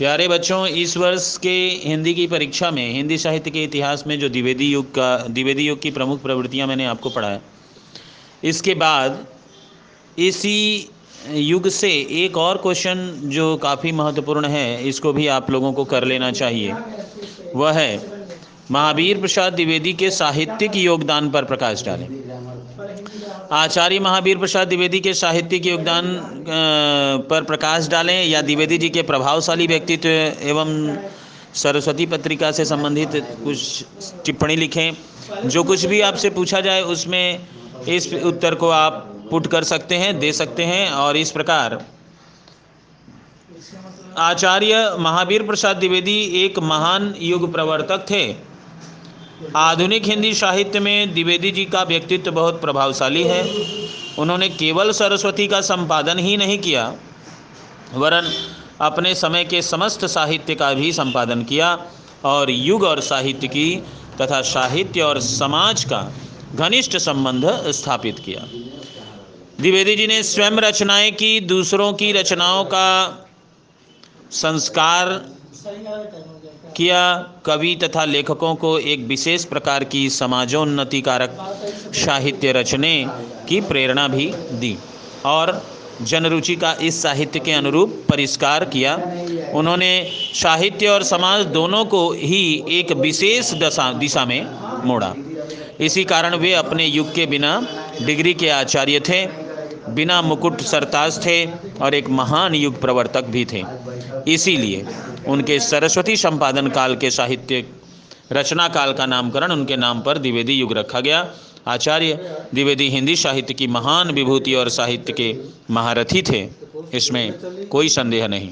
प्यारे बच्चों, इस वर्ष के हिंदी की परीक्षा में, हिंदी साहित्य के इतिहास में जो द्विवेदी युग का, द्विवेदी युग की प्रमुख प्रवृत्तियाँ मैंने आपको पढ़ाया इसके बाद इसी युग से एक और क्वेश्चन जो काफ़ी महत्वपूर्ण है, इसको भी आप लोगों को कर लेना चाहिए। वह है, महावीर प्रसाद द्विवेदी के साहित्यिक योगदान पर प्रकाश डालें। आचार्य महावीर प्रसाद द्विवेदी के साहित्य के योगदान पर प्रकाश डालें या द्विवेदी जी के प्रभावशाली व्यक्तित्व एवं सरस्वती पत्रिका से संबंधित कुछ टिप्पणी लिखें। जो कुछ भी आपसे पूछा जाए, उसमें इस उत्तर को आप पुट कर सकते हैं, दे सकते हैं और इस प्रकार। आचार्य महावीर प्रसाद द्विवेदी एक महान युग प्रवर्तक थे। आधुनिक हिंदी साहित्य में द्विवेदी जी का व्यक्तित्व बहुत प्रभावशाली है। उन्होंने केवल सरस्वती का संपादन ही नहीं किया, वरन अपने समय के समस्त साहित्य का भी संपादन किया और युग और साहित्य की तथा साहित्य और समाज का घनिष्ठ संबंध स्थापित किया। द्विवेदी जी ने स्वयं रचनाएँ की, दूसरों की रचनाओं का संस्कार किया, कवि तथा लेखकों को एक विशेष प्रकार की समाजोन्नति कारक साहित्य रचने की प्रेरणा भी दी और जनरुचि का इस साहित्य के अनुरूप परिष्कार किया। उन्होंने साहित्य और समाज दोनों को ही एक विशेष दशा, दिशा में मोड़ा। इसी कारण वे अपने युग के बिना डिग्री के आचार्य थे। बिना मुकुट सरताज थे और एक महान युग प्रवर्तक भी थे। इसीलिए उनके सरस्वती संपादन काल के साहित्य रचना काल का नामकरण उनके नाम पर द्विवेदी युग रखा गया। आचार्य द्विवेदी हिंदी साहित्य की महान विभूति और साहित्य के महारथी थे। इसमें कोई संदेह नहीं।